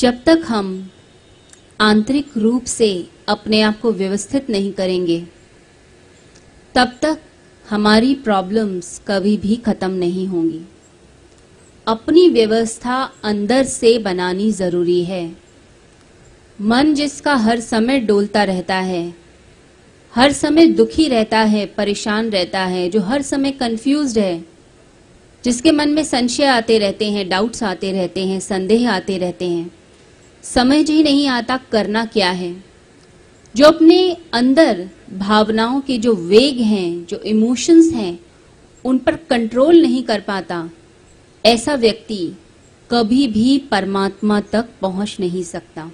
जब तक हम आंतरिक रूप से अपने आप को व्यवस्थित नहीं करेंगे, तब तक हमारी प्रॉब्लम्स कभी भी खत्म नहीं होंगी। अपनी व्यवस्था अंदर से बनानी ज़रूरी है। मन जिसका हर समय डोलता रहता है, हर समय दुखी रहता है, परेशान रहता है, जो हर समय कंफ्यूज्ड है, जिसके मन में संशय आते रहते हैं डाउट्स आते रहते हैं, संदेह आते रहते हैं समझ ही नहीं आता करना क्या है? जो अपने अंदर भावनाओं के जो वेग हैं, जो इमोशंस हैं, उन पर कंट्रोल नहीं कर पाता, ऐसा व्यक्ति कभी भी परमात्मा तक पहुँच नहीं सकता।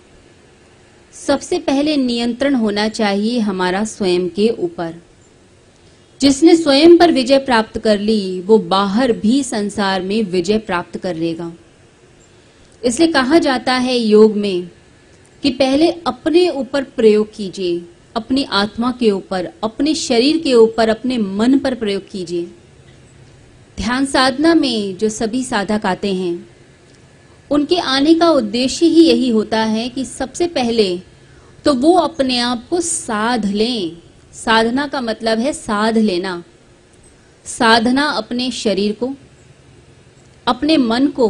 सबसे पहले नियंत्रण होना चाहिए हमारा स्वयं के ऊपर। जिसने स्वयं पर विजय प्राप्त कर ली, वो बाहर भी संसार में विजय प्राप्त कर लेगा। इसलिए कहा जाता है योग में कि पहले अपने ऊपर प्रयोग कीजिए, अपनी आत्मा के ऊपर, अपने शरीर के ऊपर, अपने मन पर प्रयोग कीजिए। ध्यान साधना में जो सभी साधक आते हैं, उनके आने का उद्देश्य ही यही होता है कि सबसे पहले तो वो अपने आप को साध लें। साधना का मतलब है साध लेना। साधना अपने शरीर को, अपने मन को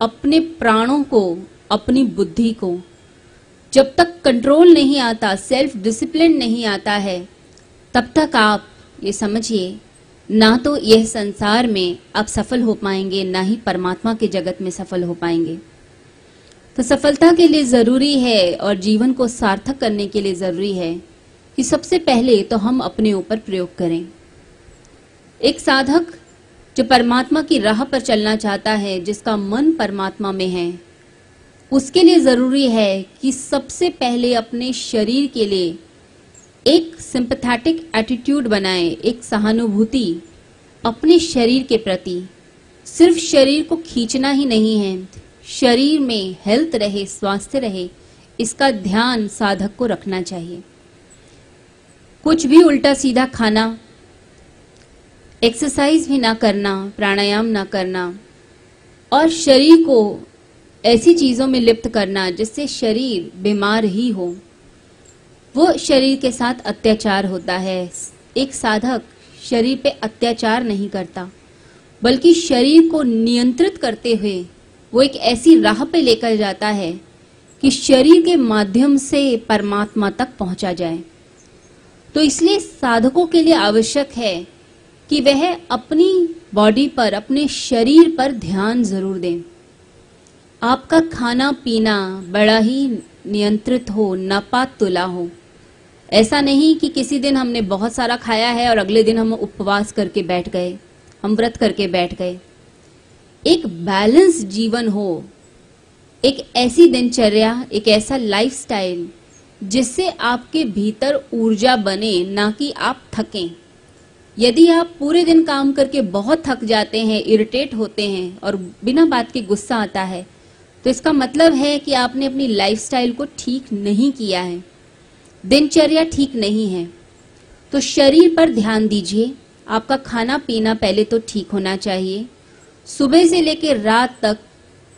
अपने प्राणों को, अपनी बुद्धि को। जब तक कंट्रोल नहीं आता सेल्फ डिसिप्लिन नहीं आता है, तब तक आप ये समझिए, ना तो यह संसार में आप सफल हो पाएँगे, ना ही परमात्मा के जगत में सफल हो पाएँगे। तो सफलता के लिए ज़रूरी है और जीवन को सार्थक करने के लिए ज़रूरी है कि सबसे पहले तो हम अपने ऊपर प्रयोग करें। एक साधक जो परमात्मा की राह पर चलना चाहता है, जिसका मन परमात्मा में है। उसके लिए ज़रूरी है कि सबसे पहले अपने शरीर के लिए एक सिंपथेटिक एटीट्यूड बनाए, एक सहानुभूति अपने शरीर के प्रति। सिर्फ़ शरीर को खींचना ही नहीं है, शरीर में हेल्थ रहे, स्वास्थ्य रहे, इसका ध्यान साधक को रखना चाहिए। कुछ भी उल्टा सीधा खाना एक्सरसाइज भी ना करना, प्राणायाम ना करना, और शरीर को ऐसी चीज़ों में लिप्त करना जिससे शरीर बीमार ही हो। वो शरीर के साथ अत्याचार होता है। एक साधक शरीर पे अत्याचार नहीं करता, बल्कि शरीर को नियंत्रित करते हुए वो एक ऐसी राह पे लेकर जाता है कि शरीर के माध्यम से परमात्मा तक पहुँचा जाए। तो इसलिए साधकों के लिए आवश्यक है कि वह अपनी बॉडी पर, अपने शरीर पर ध्यान ज़रूर दें। आपका खाना पीना बड़ा ही नियंत्रित हो नपा तुला हो। ऐसा नहीं कि किसी दिन हमने बहुत सारा खाया है और अगले दिन हम उपवास करके बैठ गए, हम व्रत करके बैठ गए। एक बैलेंस जीवन हो, एक ऐसी दिनचर्या, एक ऐसा लाइफस्टाइल जिससे आपके भीतर ऊर्जा बने, ना कि आप थकें। यदि आप पूरे दिन काम करके बहुत थक जाते हैं इरिटेट होते हैं और बिना बात के गुस्सा आता है तो इसका मतलब है कि आपने अपनी लाइफस्टाइल को ठीक नहीं किया है। दिनचर्या ठीक नहीं है। तो शरीर पर ध्यान दीजिए। आपका खाना पीना पहले तो ठीक होना चाहिए। सुबह से लेकर रात तक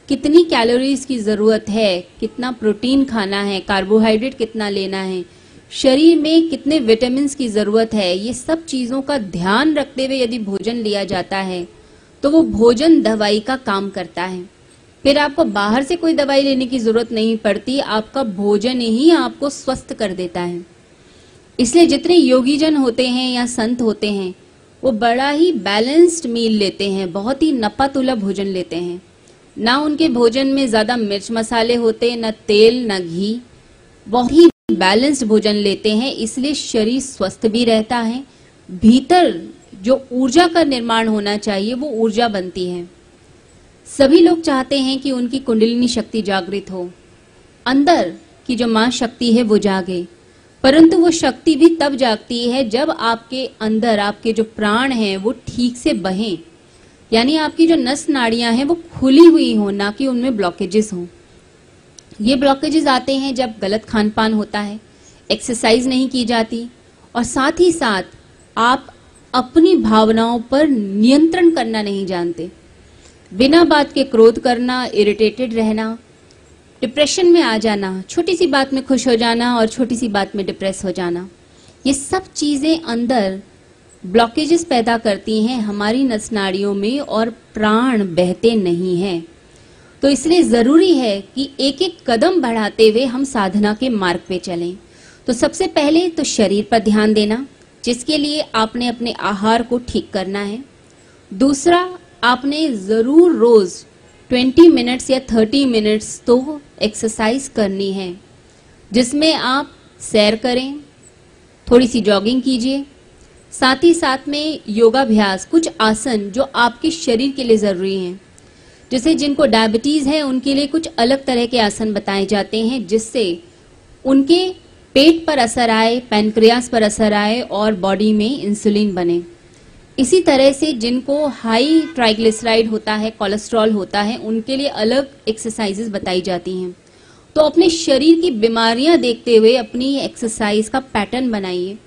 कितनी कैलोरीज की ज़रूरत है, कितना प्रोटीन खाना है कार्बोहाइड्रेट कितना लेना है शरीर में कितने विटामिन की ज़रूरत है, ये सब चीज़ों का ध्यान रखते हुए यदि भोजन लिया जाता है तो वो भोजन दवाई का काम करता है। फिर आपको बाहर से कोई दवाई लेने की ज़रूरत नहीं पड़ती, आपका भोजन ही आपको स्वस्थ कर देता है। इसलिए जितने योगी जन होते हैं या संत होते हैं, वो बड़ा ही बैलेंस्ड मील लेते हैं, बहुत ही नपा तुला भोजन लेते हैं। ना उनके भोजन में ज़्यादा मिर्च मसाले होते, ना तेल, ना घी, बहुत ही बैलेंस्ड भोजन लेते हैं, इसलिए शरीर स्वस्थ भी रहता है। भीतर जो ऊर्जा का निर्माण होना चाहिए, वो ऊर्जा बनती है। सभी लोग चाहते हैं कि उनकी कुंडलिनी शक्ति जागृत हो। अंदर की जो माँ शक्ति है, वो जागे। परंतु वो शक्ति भी तब जागती है जब आपके अंदर आपके जो प्राण हैं, वो ठीक से बहें। यानी आपकी जो नस नाड़ियाँ हैं, वो खुली हुई हो, ना कि उनमें ब्लॉकेजेस हों। ये ब्लॉकेजेस आते हैं जब गलत खान पान होता है एक्सरसाइज नहीं की जाती, और साथ ही साथ आप अपनी भावनाओं पर नियंत्रण करना नहीं जानते। बिना बात के क्रोध करना इरिटेटेड रहना डिप्रेशन में आ जाना, छोटी सी बात में खुश हो जाना और छोटी सी बात में डिप्रेस हो जाना, ये सब चीज़ें अंदर ब्लॉकेजेस पैदा करती हैं हमारी नस नाड़ियों में और प्राण बहते नहीं हैं। तो इसलिए ज़रूरी है कि एक एक कदम बढ़ाते हुए हम साधना के मार्ग पे चलें। तो सबसे पहले तो शरीर पर ध्यान देना, जिसके लिए आपने अपने आहार को ठीक करना है। दूसरा, आपने ज़रूर रोज 20 मिनट्स या 30 मिनट्स तो एक्सरसाइज करनी है, जिसमें आप सैर करें थोड़ी सी जॉगिंग कीजिए। साथ ही साथ में योगाभ्यास, कुछ आसन जो आपके शरीर के लिए ज़रूरी हैं। जैसे जिनको डायबिटीज़ है, उनके लिए कुछ अलग तरह के आसन बताए जाते हैं, जिससे उनके पेट पर असर आए, पैनक्रियास पर असर आए और बॉडी में इंसुलिन बने। इसी तरह से जिनको हाई ट्राइग्लिसराइड होता है, कोलेस्ट्रॉल होता है, उनके लिए अलग एक्सरसाइजेस बताई जाती हैं। तो अपने शरीर की बीमारियाँ देखते हुए अपनी एक्सरसाइज का पैटर्न बनाइए।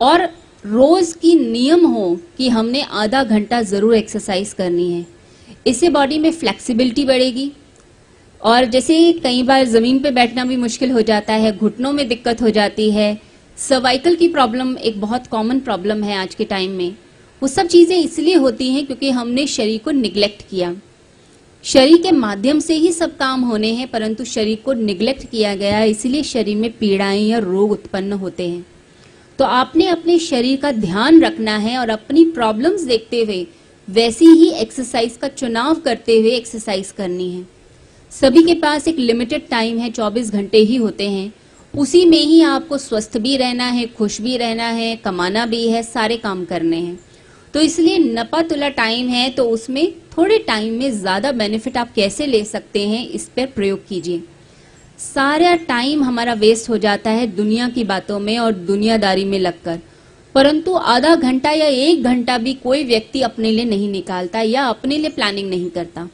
और रोज की नियम हो कि हमने आधा घंटा ज़रूर एक्सरसाइज करनी है। इससे बॉडी में फ्लेक्सिबिलिटी बढ़ेगी। और जैसे कई बार ज़मीन पे बैठना भी मुश्किल हो जाता है, घुटनों में दिक्कत हो जाती है सर्वाइकल की प्रॉब्लम एक बहुत कॉमन प्रॉब्लम है आज के टाइम में। वो सब चीज़ें इसलिए होती हैं क्योंकि हमने शरीर को निग्लेक्ट किया। शरीर के माध्यम से ही सब काम होने हैं, परंतु शरीर को निग्लेक्ट किया गया इसलिए शरीर में पीड़ाएँ या रोग उत्पन्न होते हैं। तो आपने अपने शरीर का ध्यान रखना है और अपनी प्रॉब्लम्स देखते हुए वैसी ही एक्सरसाइज का चुनाव करते हुए एक्सरसाइज करनी है। सभी के पास एक लिमिटेड टाइम है 24 घंटे ही होते हैं। उसी में ही आपको स्वस्थ भी रहना है, खुश भी रहना है, कमाना भी है, सारे काम करने हैं। तो इसलिए नपा तुला टाइम है तो उसमें थोड़े टाइम में ज़्यादा बेनिफिट आप कैसे ले सकते हैं, इस पर प्रयोग कीजिए। सारा टाइम हमारा वेस्ट हो जाता है दुनिया की बातों में और दुनियादारी में लगकर। परंतु आधा घंटा या एक घंटा भी कोई व्यक्ति अपने लिए नहीं निकालता या अपने लिए प्लानिंग नहीं करता।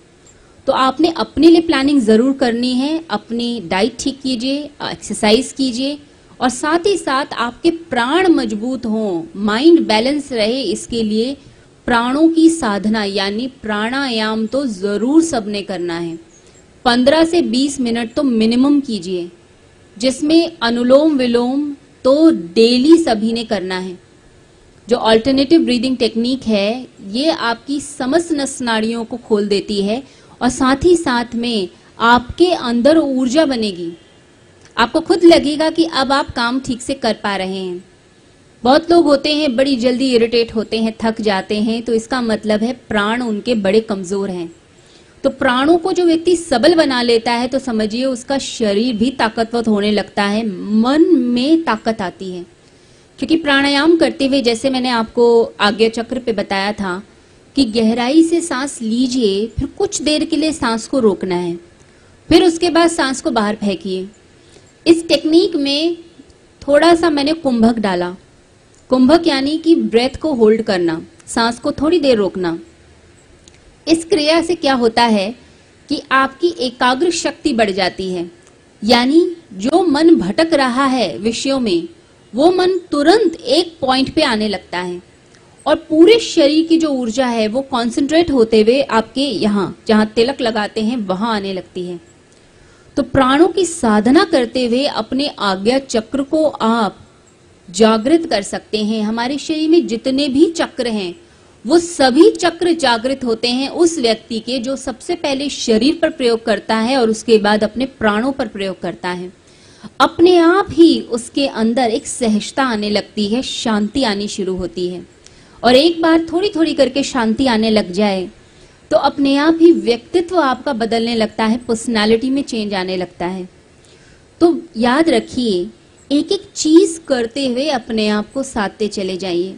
तो आपने अपने लिए प्लानिंग ज़रूर करनी है, अपनी डाइट ठीक कीजिए एक्सरसाइज कीजिए, और साथ ही साथ आपके प्राण मज़बूत हो माइंड बैलेंस रहे इसके लिए प्राणों की साधना, यानी प्राणायाम तो ज़रूर सबने करना है। पंद्रह से बीस मिनट तो मिनिमम कीजिए, जिसमें अनुलोम विलोम तो डेली सभी ने करना है। जो अल्टरनेटिव ब्रीदिंग टेक्निक है, ये आपकी समस्त नस नाड़ियों को खोल देती है और साथ ही साथ में आपके अंदर ऊर्जा बनेगी। आपको खुद लगेगा कि अब आप काम ठीक से कर पा रहे हैं। बहुत लोग होते हैं, बड़ी जल्दी इरिटेट होते हैं, थक जाते हैं तो इसका मतलब है प्राण उनके बड़े कमज़ोर हैं। तो प्राणों को जो व्यक्ति सबल बना लेता है तो समझिए उसका शरीर भी ताकतवर होने लगता है, मन में ताकत आती है। क्योंकि प्राणायाम करते हुए जैसे मैंने आपको आज्ञा चक्र पे बताया था कि गहराई से सांस लीजिए, फिर कुछ देर के लिए सांस को रोकना है। फिर उसके बाद सांस को बाहर फेंकिए। इस टेक्निक में थोड़ा सा मैंने कुंभक डाला। कुंभक यानी कि ब्रेथ को होल्ड करना, सांस को थोड़ी देर रोकना। इस क्रिया से क्या होता है कि आपकी एकाग्र शक्ति बढ़ जाती है। यानी जो मन भटक रहा है विषयों में वो मन तुरंत एक पॉइंट पे आने लगता है। और पूरे शरीर की जो ऊर्जा है, वो कॉन्सेंट्रेट होते हुए आपके यहाँ, जहाँ तिलक लगाते हैं, वहाँ आने लगती है। तो प्राणों की साधना करते हुए अपने आज्ञा चक्र को आप जागृत कर सकते हैं। हमारे शरीर में जितने भी चक्र हैं, वो सभी चक्र जागृत होते हैं उस व्यक्ति के जो सबसे पहले शरीर पर प्रयोग करता है और उसके बाद अपने प्राणों पर प्रयोग करता है। अपने आप ही उसके अंदर एक सहजता आने लगती है, शांति आनी शुरू होती है। और एक बार थोड़ी थोड़ी करके शांति आने लग जाए तो अपने आप ही व्यक्तित्व आपका बदलने लगता है पर्सनालिटी में चेंज आने लगता है। तो याद रखिए एक एक चीज़ करते हुए अपने आप को साधते चले जाइए।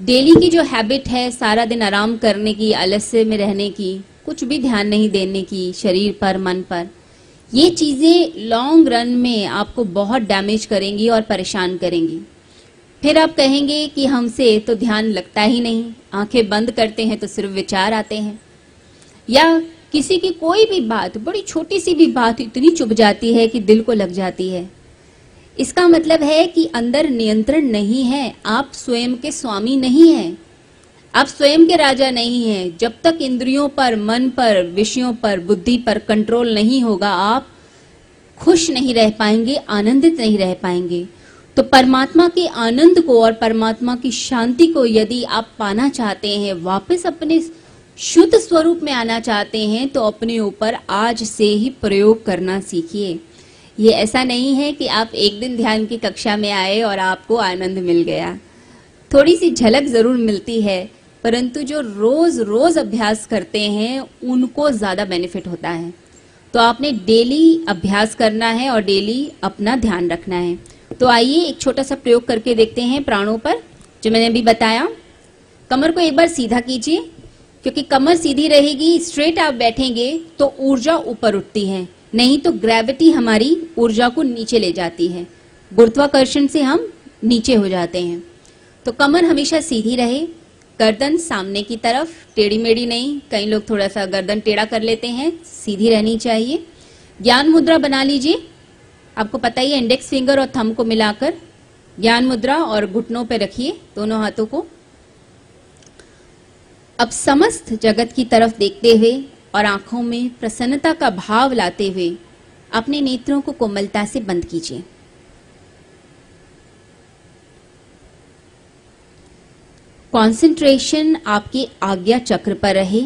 डेली की जो हैबिट है, सारा दिन आराम करने की, आलस्य में रहने की, कुछ भी ध्यान नहीं देने की, शरीर पर, मन पर ये चीज़ें लॉन्ग रन में आपको बहुत डैमेज करेंगी और परेशान करेंगी। फिर आप कहेंगे कि हमसे तो ध्यान लगता ही नहीं, आँखें बंद करते हैं तो सिर्फ़ विचार आते हैं। या किसी की कोई भी बात, बड़ी छोटी सी भी बात इतनी चुभ जाती है कि दिल को लग जाती है। इसका मतलब है कि अंदर नियंत्रण नहीं है, आप स्वयं के स्वामी नहीं हैं। आप स्वयं के राजा नहीं हैं। जब तक इंद्रियों पर, मन पर, विषयों पर, बुद्धि पर कंट्रोल नहीं होगा, आप खुश नहीं रह पाएँगे, आनंदित नहीं रह पाएँगे। तो परमात्मा के आनंद को और परमात्मा की शांति को यदि आप पाना चाहते हैं, वापस अपने शुद्ध स्वरूप में आना चाहते हैं तो अपने ऊपर आज से ही प्रयोग करना सीखिए। ये ऐसा नहीं है कि आप एक दिन ध्यान की कक्षा में आए और आपको आनंद मिल गया। थोड़ी सी झलक ज़रूर मिलती है। परंतु जो रोज रोज अभ्यास करते हैं, उनको ज़्यादा बेनिफिट होता है। तो आपने डेली अभ्यास करना है और डेली अपना ध्यान रखना है। तो आइए एक छोटा सा प्रयोग करके देखते हैं प्राणों पर, जो मैंने अभी बताया। कमर को एक बार सीधा कीजिए, क्योंकि कमर सीधी रहेगी स्ट्रेट आप बैठेंगे तो ऊर्जा ऊपर उठती है। नहीं तो ग्रेविटी हमारी ऊर्जा को नीचे ले जाती है। गुरुत्वाकर्षण से हम नीचे हो जाते हैं। तो कमर हमेशा सीधी रहे गर्दन सामने की तरफ़, टेढ़ी मेढ़ी नहीं, कई लोग थोड़ा सा गर्दन टेढ़ा कर लेते हैं, सीधी रहनी चाहिए। ज्ञान मुद्रा बना लीजिए। आपको पता ही इंडेक्स फिंगर और थम को मिलाकर ज्ञान मुद्रा और घुटनों पर रखिए दोनों हाथों को। अब समस्त जगत की तरफ़ देखते हुए और आँखों में प्रसन्नता का भाव लाते हुए अपने नेत्रों को कोमलता से बंद कीजिए। कंसंट्रेशन आपके आज्ञा चक्र पर रहे।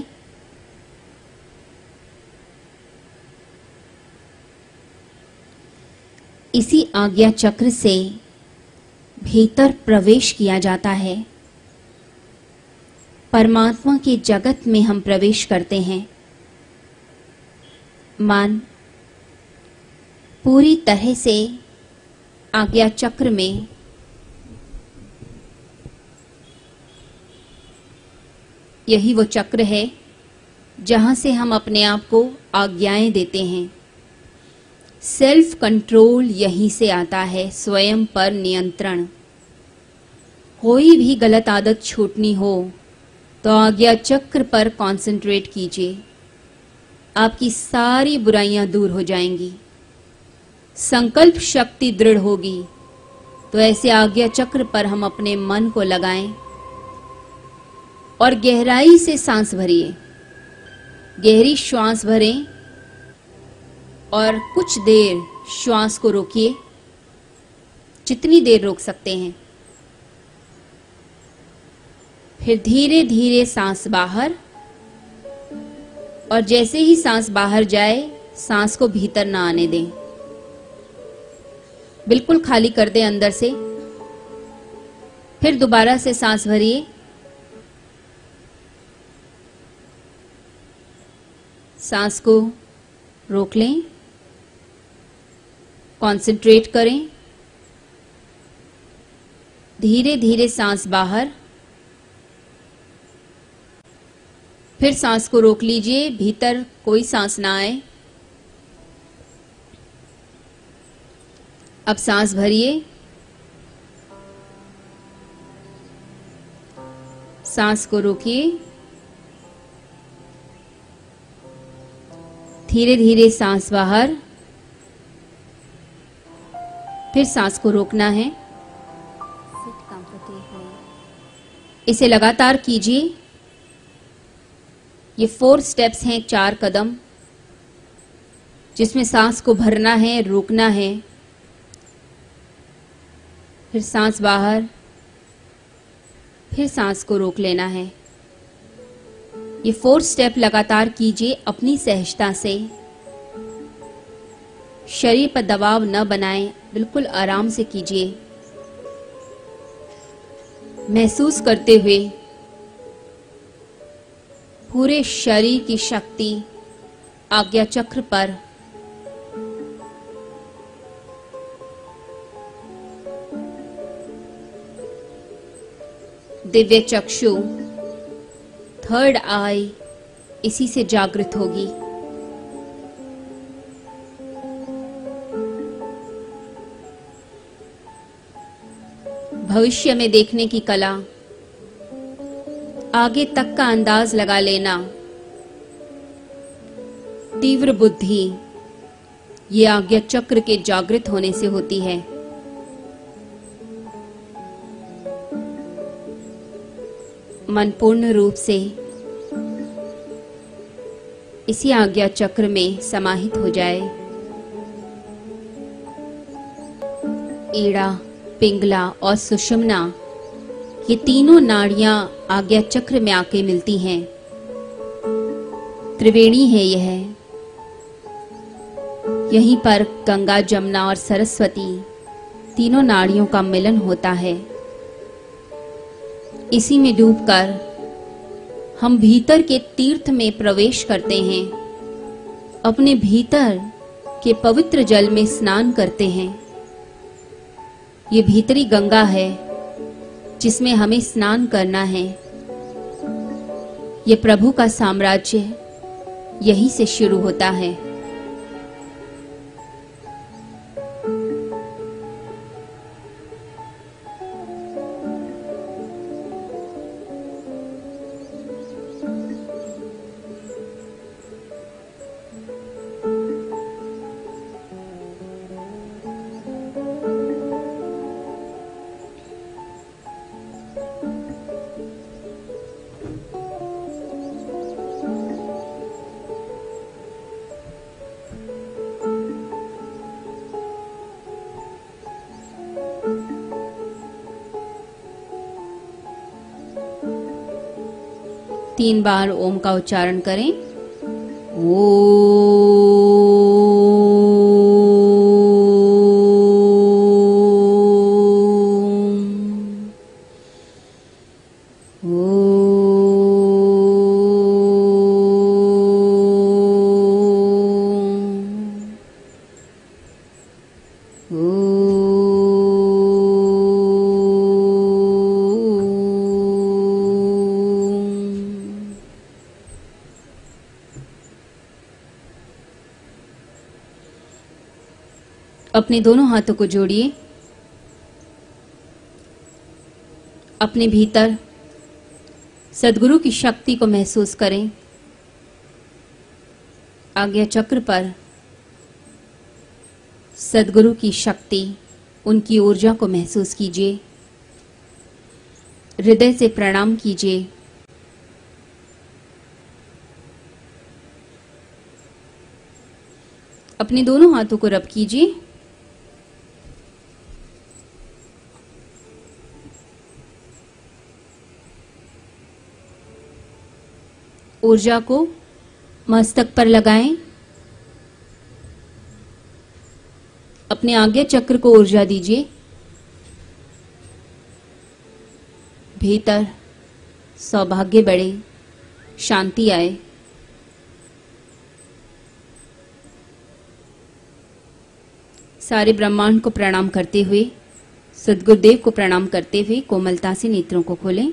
इसी आज्ञा चक्र से भीतर प्रवेश किया जाता है। परमात्मा के जगत में हम प्रवेश करते हैं। मन, पूरी तरह से आज्ञा चक्र में यही वो चक्र है, जहाँ से हम अपने आप को आज्ञाएँ देते हैं। सेल्फ कंट्रोल यहीं से आता है, स्वयं पर नियंत्रण। कोई भी गलत आदत छूटनी हो तो आज्ञा चक्र पर कंसंट्रेट कीजिए। आपकी सारी बुराइयाँ दूर हो जाएँगी। संकल्प शक्ति दृढ़ होगी तो ऐसे आज्ञा चक्र पर हम अपने मन को लगाएँ। और गहराई से सांस भरिए। गहरी श्वास भरें और कुछ देर श्वास को रोकिए। जितनी देर रोक सकते हैं। फिर धीरे धीरे सांस बाहर और जैसे ही सांस बाहर जाए, सांस को भीतर ना आने दें। बिल्कुल खाली कर दें अंदर से। फिर दोबारा से सांस भरिए। सांस को रोक लें कंसंट्रेट करें। धीरे धीरे सांस बाहर। फिर सांस को रोक लीजिए, भीतर कोई सांस ना आए। अब सांस भरिए। सांस को रोकिए। धीरे धीरे सांस बाहर। फिर सांस को रोकना है। इसे लगातार कीजिए। ये फोर स्टेप्स हैं, चार कदम, जिसमें सांस को भरना है, रोकना है। फिर सांस बाहर, फिर सांस को रोक लेना है। ये फोर स्टेप लगातार कीजिए अपनी सहजता से। शरीर पर दबाव न बनाएँ, बिल्कुल आराम से कीजिए। महसूस करते हुए पूरे शरीर की शक्ति आज्ञा चक्र पर। दिव्य चक्षु थर्ड आई इसी से जागृत होगी। भविष्य में देखने की कला, आगे तक का अंदाज लगा लेना। तीव्र बुद्धि, ये आज्ञा चक्र के जागृत होने से होती है। मन पूर्ण रूप से इसी आज्ञा चक्र में समाहित हो जाए। एड़ा पिंगला और सुषमना, ये तीनों नाड़ियाँ आज्ञा चक्र में आके मिलती हैं। त्रिवेणी है यह। यहीं पर गंगा, जमुना और सरस्वती तीनों नाड़ियों का मिलन होता है। इसी में डूबकर हम भीतर के तीर्थ में प्रवेश करते हैं। अपने भीतर के पवित्र जल में स्नान करते हैं। ये भीतरी गंगा है, जिसमें हमें स्नान करना है। ये प्रभु का साम्राज्य यहीं से शुरू होता है। तीन बार ओम का उच्चारण करें। अपने दोनों हाथों को जोड़िए। अपने भीतर सदगुरु की शक्ति को महसूस करें। आज्ञा चक्र पर सदगुरु की शक्ति उनकी ऊर्जा को महसूस कीजिए। हृदय से प्रणाम कीजिए। अपने दोनों हाथों को रब कीजिए। ऊर्जा को मस्तक पर लगाएँ। अपने आज्ञा चक्र को ऊर्जा दीजिए। भीतर सौभाग्य बढ़े, शांति आए। सारे ब्रह्मांड को प्रणाम करते हुए, सदगुरुदेव को प्रणाम करते हुए कोमलता से नेत्रों को खोलें।